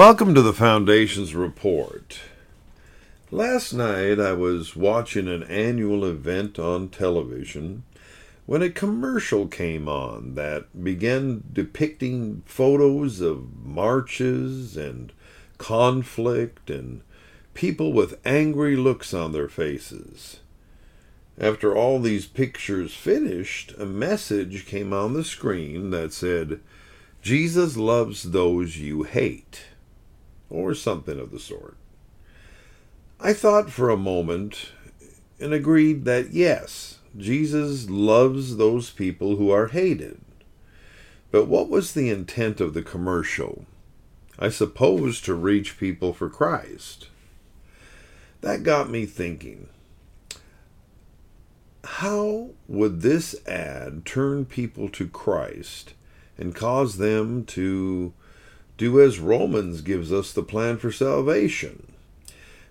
Welcome to the Foundation's Report. Last night I was watching an annual event on television when a commercial came on that began depicting photos of marches and conflict and people with angry looks on their faces. After all these pictures finished, a message came on the screen that said, Jesus loves those you hate or something of the sort. I thought for a moment and agreed that yes, Jesus loves those people who are hated. But what was the intent of the commercial? I suppose to reach people for Christ. That got me thinking. How would this ad turn people to Christ and cause them to do as Romans gives us the plan for salvation.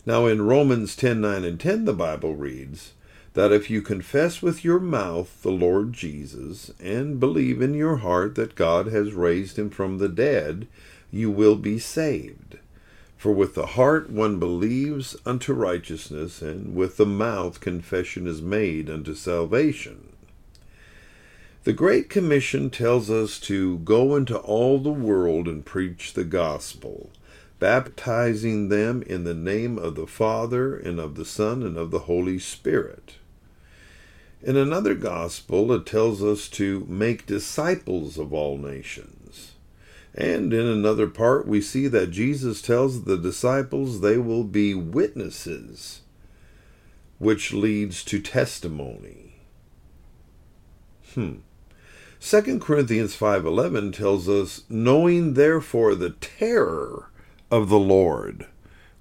Now, in Romans 10 9 and 10, the Bible reads that if you confess with your mouth the Lord Jesus and believe in your heart that God has raised him from the dead, you will be saved. For with the heart one believes unto righteousness, and with the mouth confession is made unto salvation. The Great Commission tells us to go into all the world and preach the gospel, baptizing them in the name of the Father, and of the Son, and of the Holy Spirit. In another gospel, it tells us to make disciples of all nations. And in another part, we see that Jesus tells the disciples they will be witnesses, which leads to testimony. Hmm. 2 Corinthians 5:11 tells us, "Knowing therefore the terror of the Lord,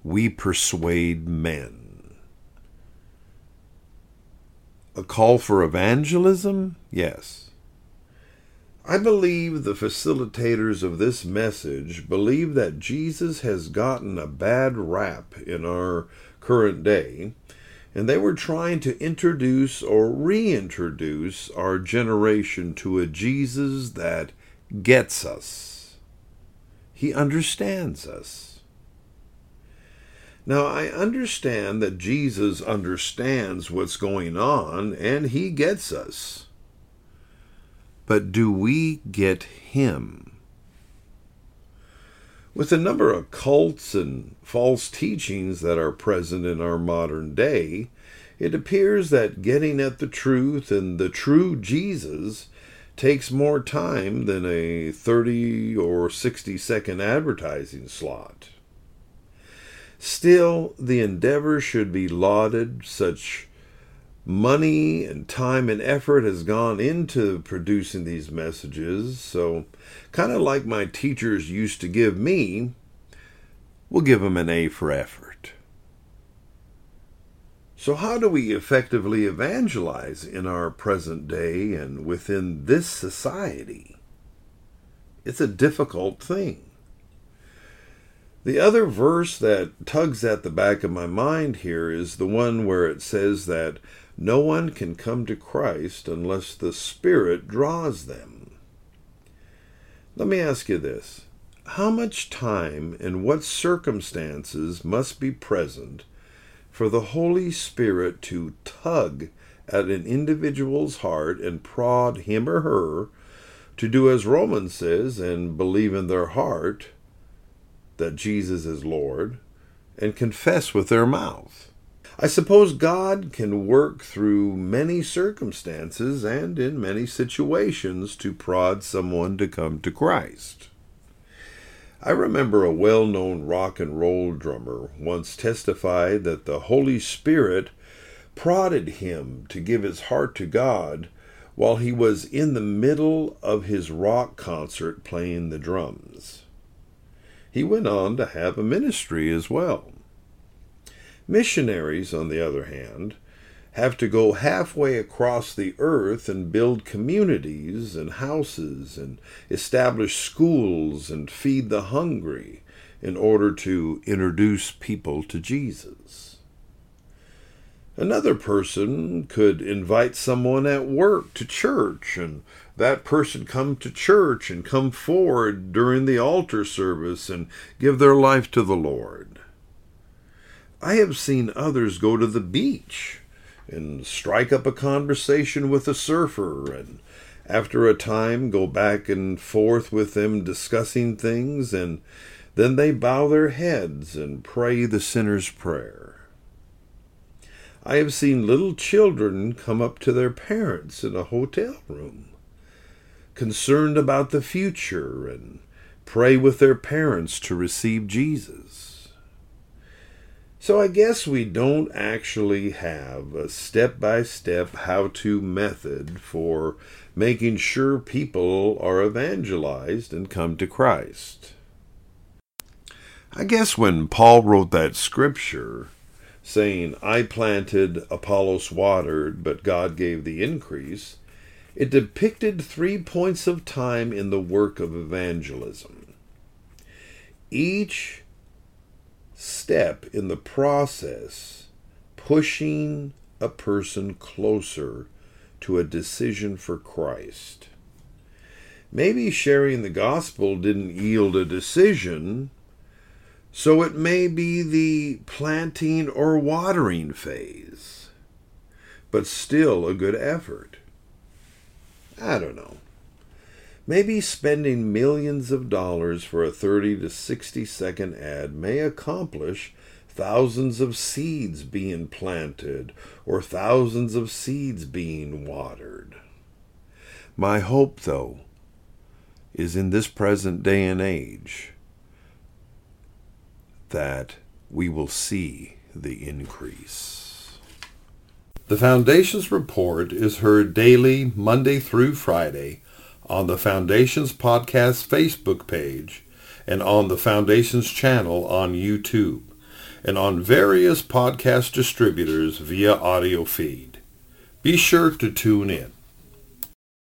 we persuade men." A call for evangelism? Yes. I believe the facilitators of this message believe that Jesus has gotten a bad rap in our current day and they were trying to introduce or reintroduce our generation to a Jesus that gets us. He understands us. Now, I understand that Jesus understands what's going on and he gets us. But do we get him? With the number of cults and false teachings that are present in our modern day, it appears that getting at the truth and the true Jesus takes more time than a 30 or 60 second advertising slot. Still, the endeavor should be lauded. Such money and time and effort has gone into producing these messages. So, kind of like my teachers used to give me, we'll give them an A for effort. So, how do we effectively evangelize in our present day and within this society? It's a difficult thing. The other verse that tugs at the back of my mind here is the one where it says that no one can come to Christ unless the Spirit draws them. Let me ask you this How much time and what circumstances must be present for the Holy Spirit to tug at an individual's heart and prod him or her to do as Romans says and believe in their heart that Jesus is Lord and confess with their mouth? I suppose God can work through many circumstances and in many situations to prod someone to come to Christ. I remember a well known rock and roll drummer once testified that the Holy Spirit prodded him to give his heart to God while he was in the middle of his rock concert playing the drums. He went on to have a ministry as well. Missionaries, on the other hand, have to go halfway across the earth and build communities and houses and establish schools and feed the hungry in order to introduce people to Jesus. Another person could invite someone at work to church and that person come to church and come forward during the altar service and give their life to the Lord. I have seen others go to the beach and strike up a conversation with a surfer and after a time go back and forth with them discussing things and then they bow their heads and pray the sinner's prayer. I have seen little children come up to their parents in a hotel room, concerned about the future, and pray with their parents to receive Jesus. So I guess we don't actually have a step by step how to method for making sure people are evangelized and come to Christ. I guess when Paul wrote that scripture, saying, I planted, Apollos watered, but God gave the increase, it depicted three points of time in the work of evangelism. Each step in the process pushing a person closer to a decision for Christ. Maybe sharing the gospel didn't yield a decision, so it may be the planting or watering phase, but still a good effort. I don't know. Maybe spending millions of dollars for a 30 to 60 second ad may accomplish thousands of seeds being planted or thousands of seeds being watered. My hope, though, is in this present day and age that we will see the increase. The Foundation's report is heard daily, Monday through Friday, on the Foundation's podcast Facebook page and on the Foundation's channel on YouTube and on various podcast distributors via audio feed. Be sure to tune in.